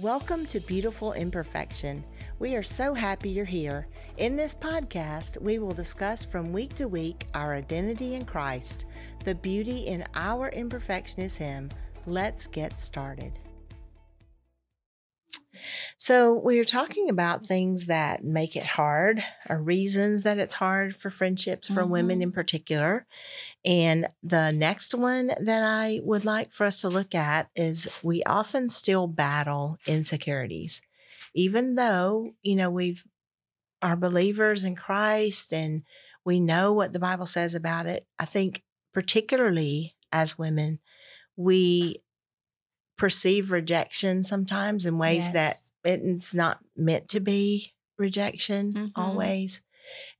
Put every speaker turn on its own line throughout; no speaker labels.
Welcome to Beautiful Imperfection. We are so happy you're here. In this podcast, we will discuss from week to week our identity in Christ. The beauty in our imperfection is Him. Let's get started. So, we are talking about things that make it hard, or reasons that it's hard for friendships for
Mhm.
women in particular. And the next one that I would like for us to look at is we often still battle insecurities. Even though, you know, we've are believers in Christ and we know what the Bible says about it. I think particularly as women, we perceive rejection sometimes in ways that it's not meant to be rejection
Mhm.
always.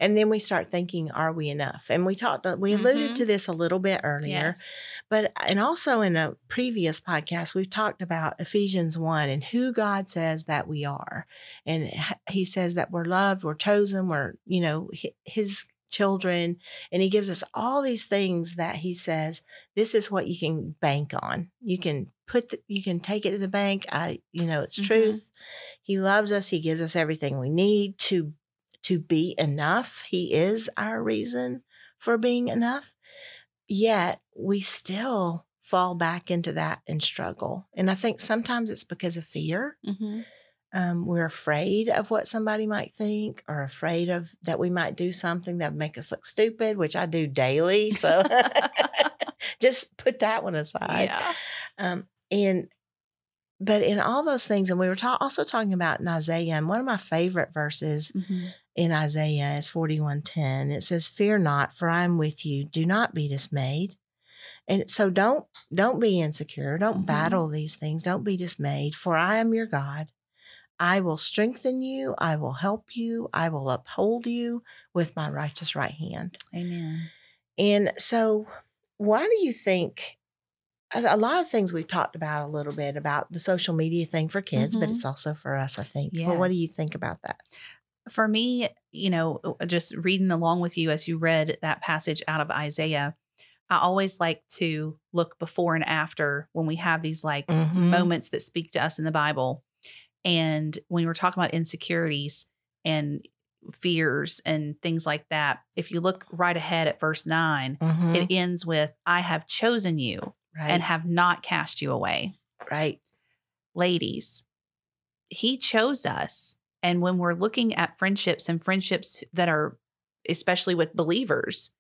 And then we start thinking, are we enough? And we talked, uh, we alluded
Mhm.
to this a little bit earlier,
Yes.
but, and also in a previous podcast, we've talked about Ephesians 1 and who God says that we are. And he says that we're loved, we're chosen, we're, you know, his children. And he gives us all these things that he says, this is what you can bank on. You can put, the, you can take it to the bank. I, you know, it's
Mhm.
truth. He loves us. He gives us everything we need to to be enough. He is our reason for being enough. Yet we still fall back into that and struggle. And I think sometimes it's because of fear.
Mhm.
Um, we're afraid of what somebody might think or afraid of that we might do something that would make us look stupid, which I do daily. So just put that one aside.
yeah.
Um, and but in all those things, and we were ta- also talking about in Isaiah, and one of my favorite verses
Mhm.
in Isaiah is 41:10. It says, "Fear not, for I am with you. Do not be dismayed." And so don't don't be insecure. Don't
Mhm.
battle these things. Don't be dismayed, for I am your God. I will strengthen you. I will help you. I will uphold you with my righteous right hand.
Amen.
And so, why do you think a, lot of things we've talked about a little bit about the social media thing for kids, but
Mhm.
it's also for us, I think. But what do you think about that?
For me, you know, uh, just reading along with you as you read that passage out of Isaiah, I always like to look before and after when we have these like
Mhm.
moments that speak to us in the Bible. And when we're talking about insecurities and fears and things like that, if you look right ahead at verse 9,
Mhm.
it ends with, I have chosen you
right,
and have not cast you away.
right,
ladies, he chose us. And when we're looking at friendships and friendships that are, especially with believers,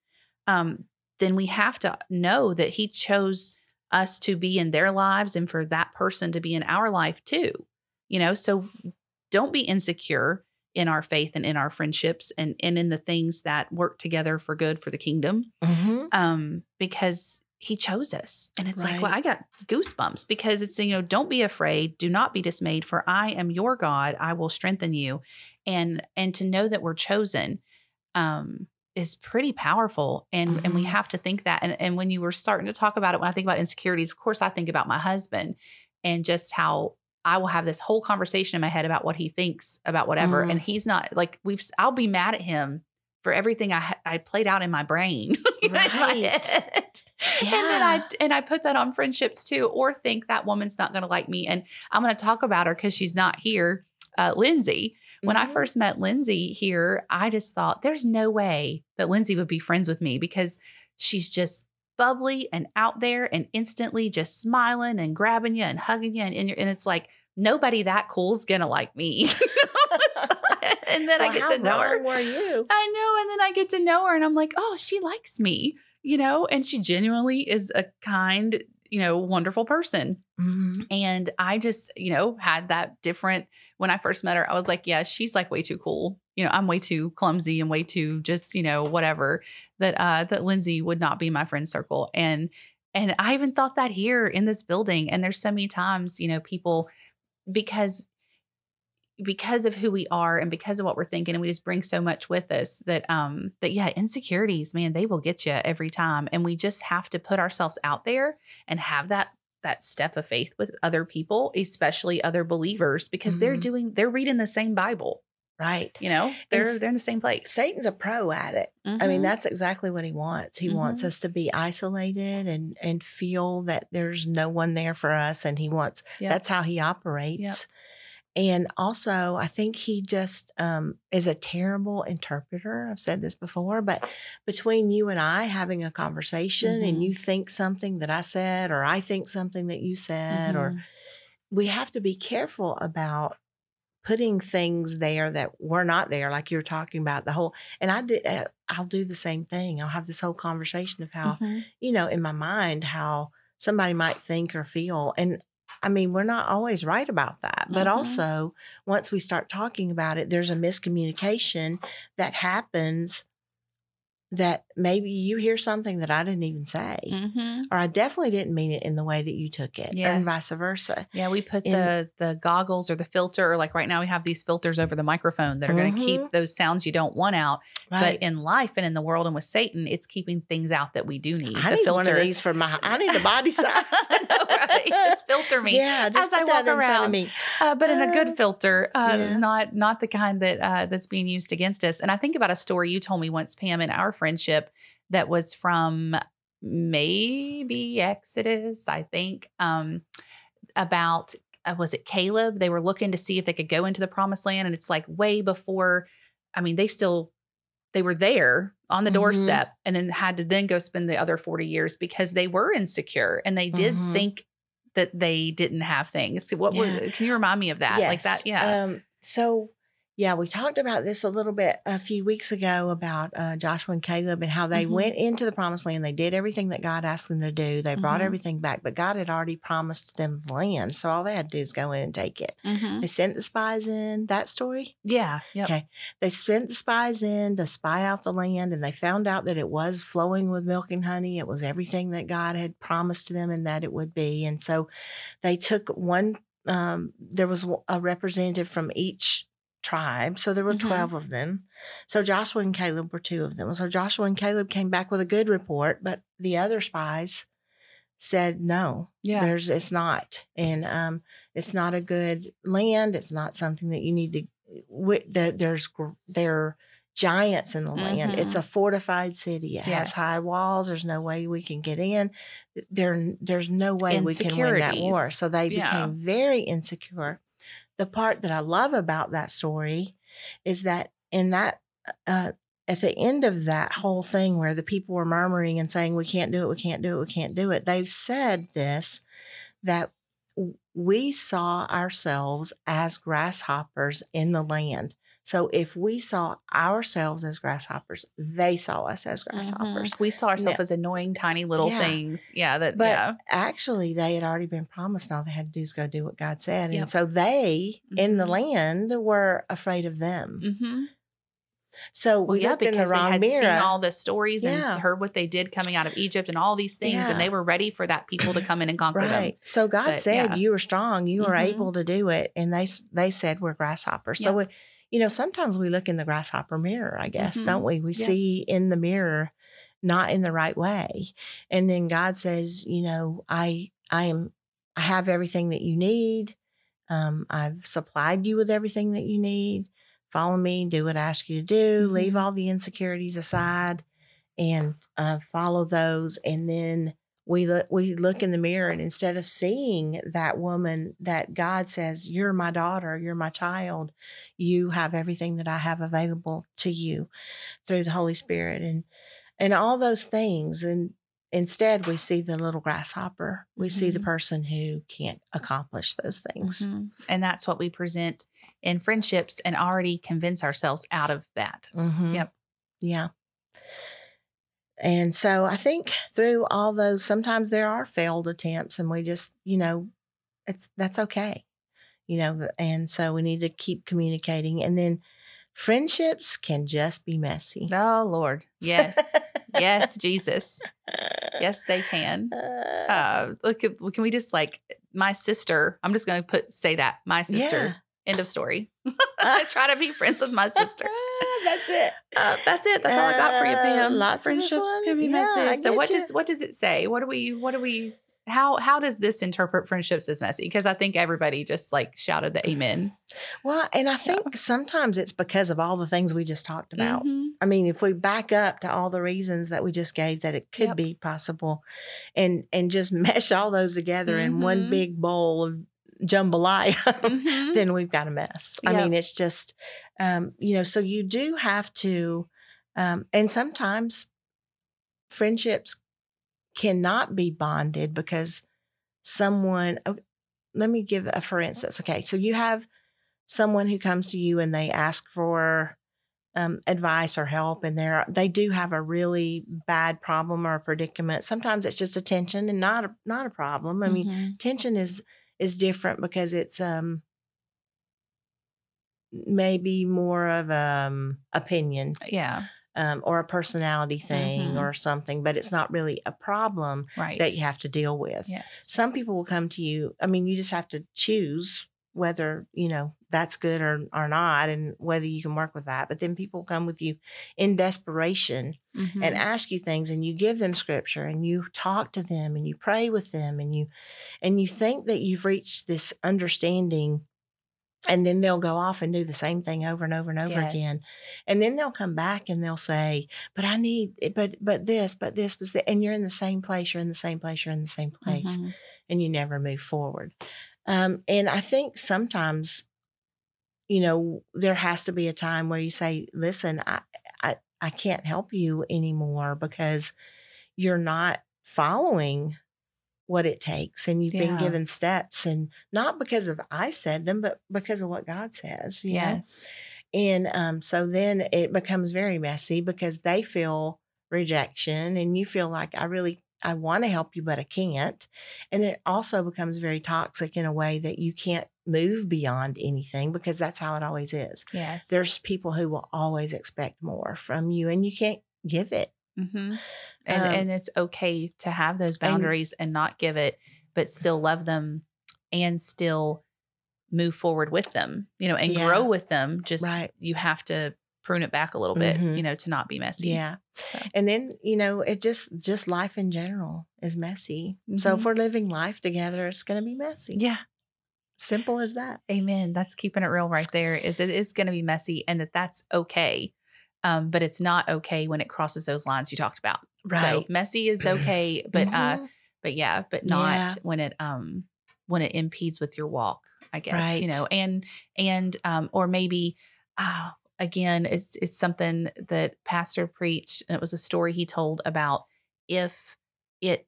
um, then we have to know that he chose us to be in their lives and for that person to be in our life too. You know, so don't be insecure in our faith and in our friendships and, and in the things that work together for good for the kingdom
hmm
um, because he chose us. And it's like, well, I got goosebumps because it's, you know, don't be afraid, do not be dismayed, for I am your God. I will strengthen you. And and to know that we're chosen um is pretty powerful. And and we
Mhm.
have to think that. And and when you were starting to talk about it, when I think about insecurities, of course I think about my husband and just how I will have this whole conversation in my head about what he thinks about whatever.
Mhm.
And he's not like we've I'll be mad at him for everything I I played out in my brain.
Right.
head. And then I and I put that on friendships too, or think that woman's not going to like me, and I'm going to talk about her because she's not here. Uh, Lindsay, when I
Mhm.
first met Lindsay here, I just thought there's no way that Lindsay would be friends with me because she's just bubbly and out there and instantly just smiling and grabbing you and hugging you, and and, you're- and it's like nobody that cool's gonna like me. and then I get to know her.
Were you?
I know. And then I get to know her and I'm like, oh, she likes me, you know, and she genuinely is a kind, you know, wonderful person.
Mhm.
And I just, you know, had that different when I first met her. I was like, yeah, she's like way too cool. You know, I'm way too clumsy and way too just, you know, whatever. That uh that Lindsay would not be my friend circle. And and I even thought that here in this building. And there's so many times, you know, people because because of who we are and because of what we're thinking and we just bring so much with us that um that yeah insecurities man they will get you every time and we just have to put ourselves out there and have that that step of faith with other people especially other believers because they're
Mhm.
doing they're reading the same bible
Right.
You know, they're
s-
they're in the same place.
Satan's a pro at it. I mean,
Mhm.
that's exactly what he wants. He wants
Mhm.
us to be isolated and and feel that there's no one there for us and he wants
Yep.
that's how he operates. And also, I think he just um, is a terrible interpreter. I've said this before, but between you and I having a conversation and
Mhm.
you think something that I said, or I think something that you said, or
Mhm.
we have to be careful about putting things there that were not there like you were talking about the whole and i did uh, i'll do the same thing i'll have this whole conversation of how
Mhm.
you know in my mind how somebody might think or feel and i mean we're not always right about that but
Mhm.
also once we start talking about it there's a miscommunication that happens that maybe you hear something that i didn't even say
Mhm.
or i definitely didn't mean it in the way that you took it
Yes.
and vice versa
Yeah, we put
And-
the the goggles or the filter. Or like right now, we have these filters over the microphone that are going to keep those sounds you don't want out.
right
But in life and in the world and with Satan, it's keeping things out that we do need.
I
the
need
filter.
one of these for my. I need the body size.
Know, right? Just filter me.
Yeah, just
as I walk
in
around.
me.
uh, but in a
Uh,
good filter, uh,
yeah.
not not the kind that uh, that's being used against us. And I think about a story you told me once, Pam, in our friendship that was from maybe Exodus, I think, um, about uh, was it Caleb? They were looking to see if they could go into the promised land, and it's like way before. I mean, they still they were there on the
Mhm.
doorstep, and then had to then go spend the other forty years because they were insecure and they did
Mhm.
think that they didn't have things. What
Yeah.
Can you remind me of that? Like that? Yeah.
Um, so yeah, we talked about this a little bit a few weeks ago about uh, Joshua and Caleb and how they
Mhm.
went into the promised land. They did everything that God asked them to do. They brought
Mhm.
everything back, but God had already promised them land. So all they had to do is go in and take it.
Mhm.
They sent the spies in. That story.
Yeah. Yep.
Okay. They sent the spies in to spy out the land and they found out that it was flowing with milk and honey. It was everything that God had promised them and that it would be. And so they took one, um, there was a representative from each tribe. So there were
Mhm.
12 of them. So Joshua and Caleb were two of them. So Joshua and Caleb came back with a good report, but the other spies said no
Yeah.
there's it's not and um it's not a good land it's not something that you need to that there's gr- there are giants in the land it's a fortified city it
Mm-hmm. Yes.
has high walls there's no way we can get in there there's no way we can win that war so they
Yeah.
became very insecure the part that i love about that story is that in that uh at the end of that whole thing where the people were murmuring and saying we can't do it we can't do it we can't do it they said this that we saw ourselves as grasshoppers in the land so if we saw ourselves as grasshoppers they saw us as grasshoppers
Mhm. We saw ourselves
Now-
as annoying, tiny little
Yeah.
things. Yeah. That.
But
yeah.
actually, they had already been promised. All they had to do is go do what God said.
Yep.
And so they in the
Mhm.
land were afraid of them.
Mm-hmm.
So
Well,
we
yeah,
looked in
because
the
they had
mirror.
seen all the stories and
Yeah.
s- heard what they did coming out of Egypt and all these things,
Yeah.
and they were ready for that people to come in and conquer them.
Right. So God
But,
said
yeah.
you were strong, you were
Mhm.
able to do it, and they they said we're grasshoppers. So we, you know, sometimes we look in the grasshopper mirror, I guess,
Mhm.
don't we? We
Yeah.
see in the mirror not in the right way. And then God says, you know, I I am I have everything that you need. Um, I've supplied you with everything that you need. Follow me, do what I ask you to do, leave
Mhm.
all the insecurities aside and uh, follow those. And then we look we look in the mirror and instead of seeing that woman that God says, You're my daughter, you're my child, you have everything that I have available to you through the Holy Spirit and and all those things. And instead we see the little grasshopper. We see the
Mhm.
person who can't accomplish those things.
Mhm. And that's what we present in friendships and already convince ourselves out of that.
Mhm.
Yep.
Yeah. And so I think through all those, sometimes there are failed attempts, and we just, you know, it's that's okay, you know. And so we need to keep communicating, and then friendships can just be messy.
Oh, Lord. Yes. yes, Jesus. Yes, they can.
Uh,
Uh, look, can we just like my sister? I'm just going to put say that my sister. End of story. I try to be friends with my sister.
that's it.
Uh, that's it. That's all I got for you,
Uh,
Pam.
lots of
Friendships
one?
can be
Yeah,
messy. So what
you.
does what does it say? What do we what do we how how does this interpret friendships as messy? Because I think everybody just like shouted the amen.
Well, and I think sometimes it's because of all the things we just talked about.
Mhm.
I mean, if we back up to all the reasons that we just gave that it could
Yep.
be possible and and just mesh all those together in one
Mhm.
big bowl of jambalaya,
Mhm.
then we've got a mess. I mean, it's just um, you know, so you do have to um and sometimes friendships cannot be bonded because someone oh, let me give a for instance. Okay, so you have someone who comes to you and they ask for um, advice or help, and they're they do have a really bad problem or a predicament. Sometimes it's just a tension and not a, not a problem. I mean,
Mhm.
tension is is different because it's um maybe more of um opinion
yeah,
um, or a personality thing
Mhm.
or something, but it's not really a problem
right.
that you have to deal with
yes.
some people will come to you. I mean, you just have to choose whether, you know, that's good or, or not and whether you can work with that. But then people come with you in desperation
Mhm.
and ask you things and you give them scripture and you talk to them and you pray with them and you and you think that you've reached this understanding and then they'll go off and do the same thing over and over and over again and then they'll come back and they'll say but i need but but this but this was that and you're in the same place you're in the same place you're in the same place
Mhm.
and you never move forward. Um, and I think sometimes, you know, there has to be a time where you say, listen, I, I, I can't help you anymore because you're not following what it takes and you've been given steps and not because of I said them, but because of what God says. You know?
Yes.
And um, so then it becomes very messy because they feel rejection and you feel like I really I want to help you, but I can't. And it also becomes very toxic in a way that you can't move beyond anything because that's how it always is.
Yes.
There's people who will always expect more from you and you can't give it.
hmm And
Um,
and it's okay to have those
and-
boundaries and, not give it, but still love them and still move forward with them, you know, and
Yeah.
grow with them. Just
Right.
you have to prune it back a little bit,
Mhm.
you know, to not be messy.
Yeah.
So.
And then, you know, it just just life in general is messy. So if
Mhm.
we're living life together, it's gonna be messy.
Yeah.
Simple as that.
Amen. That's keeping it real right there. Is it is going to be messy and that that's okay. Um, but it's not okay when it crosses those lines you talked about. So
Right.
messy is okay, but uh
Mhm.
but yeah, but not
Yeah.
when it um when it impedes with your walk, I guess.
Right.
You know, and and um or maybe uh again it's it's something that pastor preached and it was a story he told about if it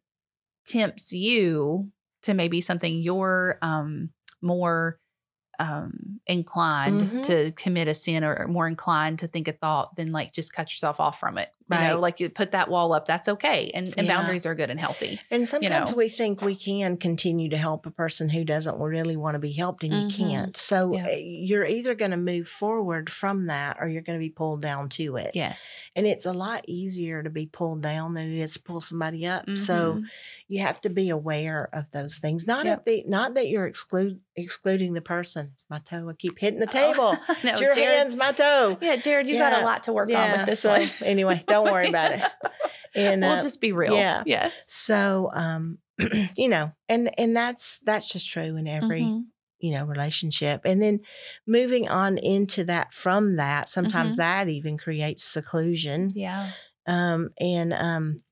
tempts you to maybe something you're um more um inclined
Mhm.
to commit a sin or more inclined to think a thought then like just cut yourself off from it you know like you put that wall up that's okay and, and
Yeah.
boundaries are good and healthy
And sometimes
know.
we think we can continue to help a person who doesn't really want to be helped, and
Mhm.
you can't. So
Yeah.
uh, you're either going to move forward from that or you're going to be pulled down to it.
yes
And it's a lot easier to be pulled down than it is to pull somebody up. So
Mhm.
you have to be aware of those things. Not
Yep.
at the not that you're exclude excluding the person. It's my toe. I keep hitting the table.
Oh, no,
It's your
Jared,
hand's my toe.
yeah jared you got a lot to work on with this
so
one
anyway, don't worry about it. And
we'll
uh,
just be real
yeah.
yes
so um you know and and that's that's just true in every
Mhm.
you know relationship and then moving on into that from that sometimes
Mhm.
that even creates seclusion
yeah
um and um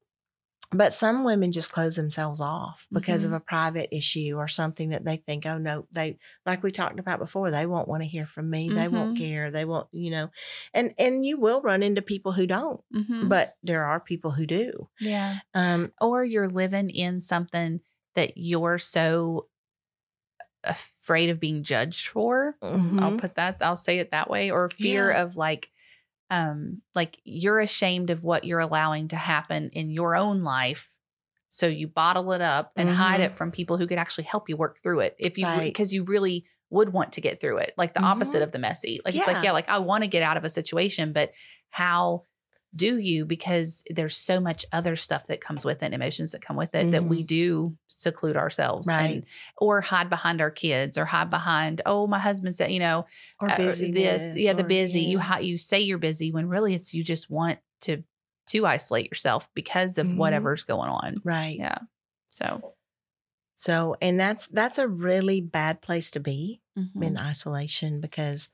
but some women just close themselves off because
Mm-hmm.
of a private issue or something that they think oh no they like we talked about before they won't want to hear from me they won't
Mhm.
care they won't you know and and you will run into people who don't
Mhm.
but there are people who do
yeah
um
or you're living in something that you're so afraid of being judged for I'll
mhm.
put that I'll say it that way or fear
Yeah.
of like um like you're ashamed of what you're allowing to happen in your own life so you bottle it up and hide
Mhm.
it from people who could actually help you work through it if you
Right.
because you really would want to get through it like the opposite
Mhm.
of the messy like it's like
Yeah.
yeah like I want to get out of a situation but how do you because there's so much other stuff that comes with it emotions that come with it that we do seclude ourselves
Mm-hmm. Right.
and or hide behind our kids or hide behind oh my husband said you know
or
uh,
busy
this yeah the
or-
busy you
yeah.
hi- you say you're busy when really it's you just want to to isolate yourself because of
Mhm.
whatever's going on
right
yeah so
So, and that's that's a really bad place to be
Mhm.
in isolation because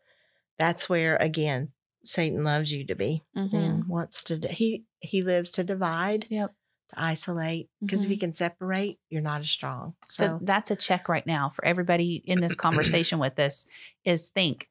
that's where again Satan loves you to be
Mhm.
and wants to he he lives to divide,
Yep.
to isolate because if he can separate, you're not as strong.
So
So,
that's a check right now for everybody in this conversation with us is think,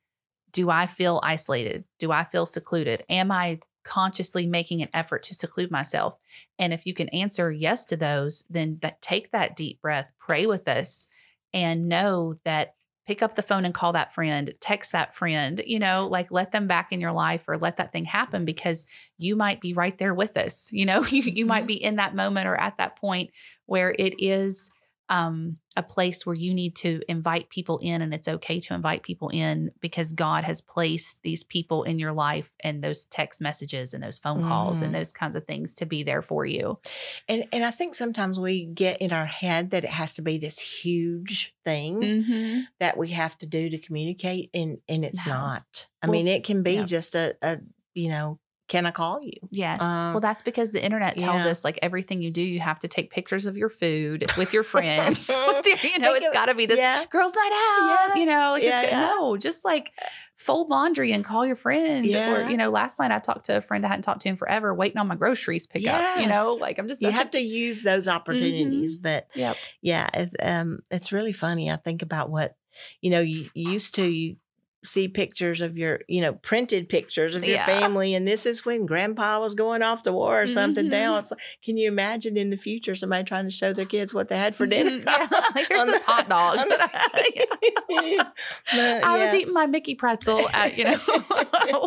do I feel isolated? Do I feel secluded? Am I consciously making an effort to seclude myself? And if you can answer yes to those, then that take that deep breath, pray with us and know that pick up the phone and call that friend, text that friend, you know, like let them back in your life or let that thing happen because you might be right there with us. You know, you you might
Mhm.
be in that moment or at that point where it is um, a place where you need to invite people in, and it's okay to invite people in because God has placed these people in your life and those text messages and those phone calls
Mhm.
and those kinds of things to be there for you.
and and I think sometimes we get in our head that it has to be this huge thing
Mm-hmm.
that we have to do to communicate and and it's
No.
not. I
Well,
mean, it can be
yeah.
just a, a you know, can I call you?
Yes.
Um,
well, that's because the internet tells
yeah.
us like everything you do, you have to take pictures of your food with your friends. with you know, it's got to be this
yeah.
girls' night out.
Yeah.
You know, like
Yeah,
no, just like fold laundry and call your friend. Or you know, last night I talked to a friend I hadn't talked to in forever, waiting on my groceries pick up. You know, like I'm just
You have
a-
to use those opportunities, but
Yep.
yeah, it, um, it's really funny. I think about what you know. You, you used to you see pictures of your, you know, printed pictures of your
Yeah.
family, and this is when Grandpa was going off to war or something.
Mhm.
Now it's like, can you imagine in the future somebody trying to show their kids what they had for dinner?
Mhm. Yeah. Here's this
the-
hot dog.
the- But,
I was eating my Mickey pretzel at, you know,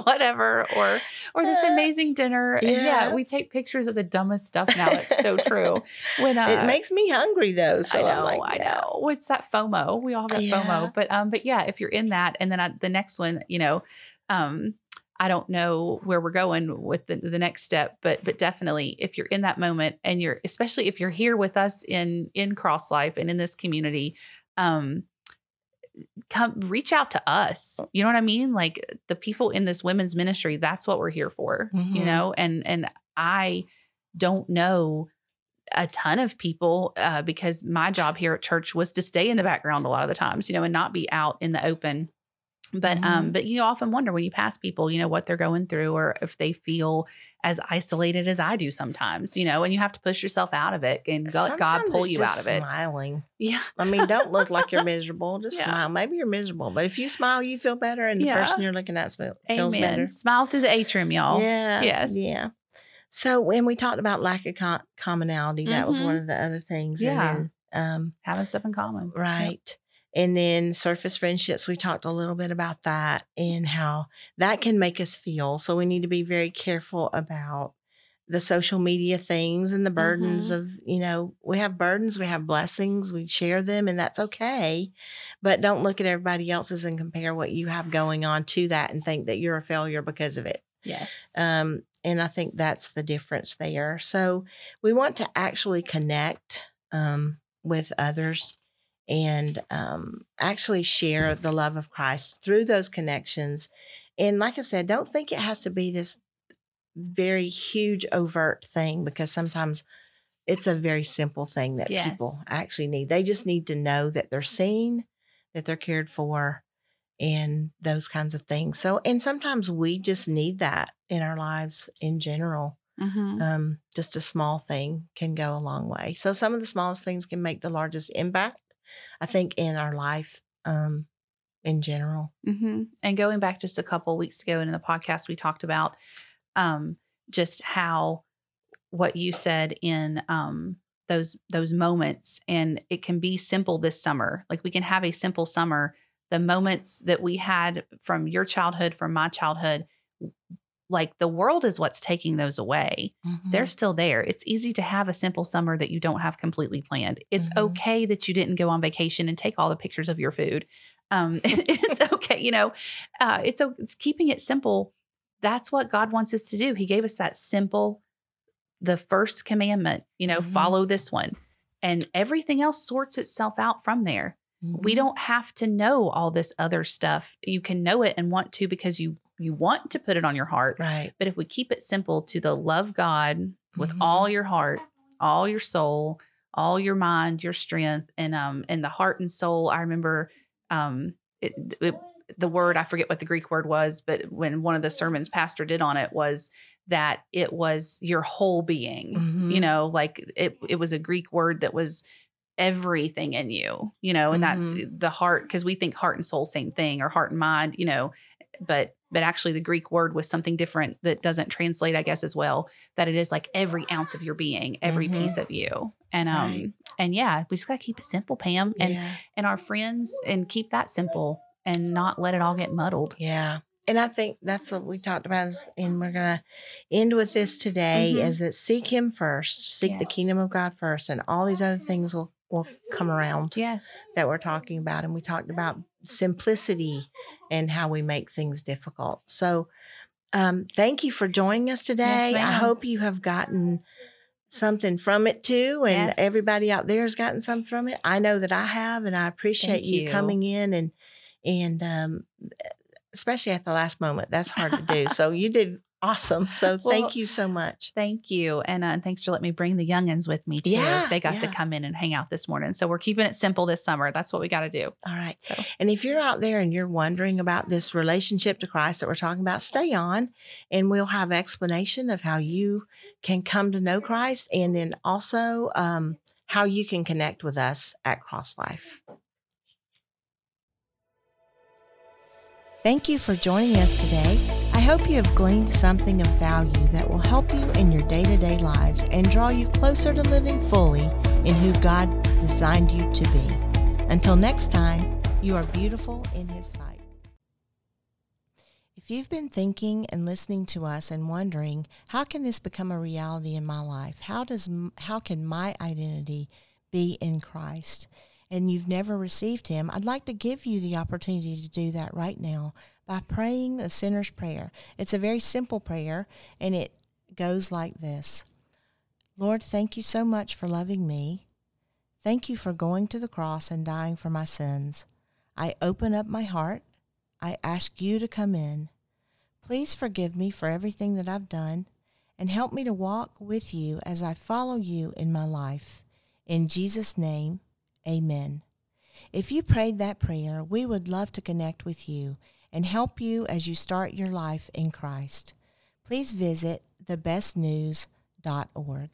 whatever, or or this amazing dinner. And yeah,
Yeah.
we take pictures of the dumbest stuff now. It's so true. When uh,
it makes me hungry though. So
I know,
like,
I
yeah.
know. What's that FOMO? We all have that
Yeah.
FOMO. But um, but yeah, if you're in that, and then I, the next one, you know, um, I don't know where we're going with the, the next step, but but definitely if you're in that moment and you're especially if you're here with us in in Cross Life and in this community, um, come reach out to us. You know what I mean? Like the people in this women's ministry, that's what we're here for. You
Mhm.
know, and and I don't know a ton of people uh, because my job here at church was to stay in the background a lot of the times, you know, and not be out in the open. But um,
Mhm.
but you often wonder when you pass people, you know, what they're going through or if they feel as isolated as I do sometimes, you know, and you have to push yourself out of it and go, God pull you out of it.
Smiling.
Yeah.
I mean, don't look like you're miserable. Just
Yeah.
smile. Maybe you're miserable, but if you smile, you feel better, and the
Yeah.
person you're looking at feels
Amen.
better.
Smile through the atrium, y'all.
Yeah.
Yes.
Yeah. So when we talked about lack of com- commonality, that was one of the other things.
Mm-hmm. Yeah.
And then, um,
Having stuff in common. Yep.
And then surface friendships, we talked a little bit about that and how that can make us feel. So we need to be very careful about the social media things and the burdens
Mhm.
of, you know, we have burdens, we have blessings, we share them, and that's okay. But don't look at everybody else's and compare what you have going on to that and think that you're a failure because of it.
Yes.
Um, and I think that's the difference there. So we want to actually connect um, with others and um, actually share the love of Christ through those connections. And like I said, don't think it has to be this very huge, overt thing because sometimes it's a very simple thing that people actually need. They just need to know that they're seen, that they're cared for, and those kinds of things. So, and sometimes we just need that in our lives in general.
Mhm.
Um, just a small thing can go a long way. So, some of the smallest things can make the largest impact, I think, in our life um, in general.
hmm And going back just a couple weeks ago in the podcast, we talked about um, just how what you said in um, those those moments, and it can be simple this summer. Like we can have a simple summer. The moments that we had from your childhood, from my childhood, like the world is what's taking those away. They're still there. It's easy to have a simple summer that you don't have completely planned. It's
Mhm.
okay that you didn't go on vacation and take all the pictures of your food. Um, it's okay, you know. Uh, it's, it's keeping it simple. That's what God wants us to do. He gave us that simple, the first commandment. You know,
Mhm.
follow this one, and everything else sorts itself out from there. We
Mhm.
don't have to know all this other stuff. You can know it and want to because you you want to put it on your heart.
right.
But if we keep it simple to the love God with
Mhm.
all your heart, all your soul, all your mind, your strength, and um and the heart and soul. I remember um it, it, the word I forget what the Greek word was, but when one of the sermons pastor did on it was that it was your whole being.
Mhm.
You know, like it it was a Greek word that was everything in you. You know, and that's the heart because we think heart and soul same thing or heart and mind. You know, but but actually the Greek word was something different that doesn't translate, I guess, as well. That it is like every ounce of your being, every
Mhm.
piece of you. And um
Right.
and yeah, we just gotta keep it simple, Pam, and
yeah.
and our friends and keep that simple and not let it all get muddled.
Yeah. And I think that's what we talked about. Is, and we're going to end with this today
Mhm.
is that seek Him first, seek the kingdom of God first, and all these other things will, will come around
Yes.
that we're talking about. And we talked about simplicity and how we make things difficult. So, um, thank you for joining us today. I hope you have gotten something from it too, and
Yes.
everybody out there has gotten something from it. I know that I have, and I appreciate you,
you.
coming in and and um, especially at the last moment. That's hard to do. so you did awesome. So
Well,
thank you so much.
Thank you. And uh, thanks for letting me bring the youngins with me too.
Yeah,
they got to come in and hang out this morning. So we're keeping it simple this summer. That's what we got to do.
All right.
So
And if you're out there and you're wondering about this relationship to Christ that we're talking about, stay on and we'll have explanation of how you can come to know Christ and then also um, how you can connect with us at Cross Life. Thank you for joining us today. Hope you have gleaned something of value that will help you in your day to day lives and draw you closer to living fully in who God designed you to be. Until next time, you are beautiful in His sight. If you've been thinking and listening to us and wondering, how can this become a reality in my life? How does how can my identity be in Christ? And you've never received him, I'd like to give you the opportunity to do that right now by praying the sinner's prayer. It's a very simple prayer and it goes like this. Lord, thank you so much for loving me. Thank you for going to the cross and dying for my sins. I open up my heart. I ask you to come in. Please forgive me for everything that I've done and help me to walk with you as I follow you in my life. In Jesus' name, amen. If you prayed that prayer, we would love to connect with you and help you as you start your life in Christ. Please visit thebestnews.org.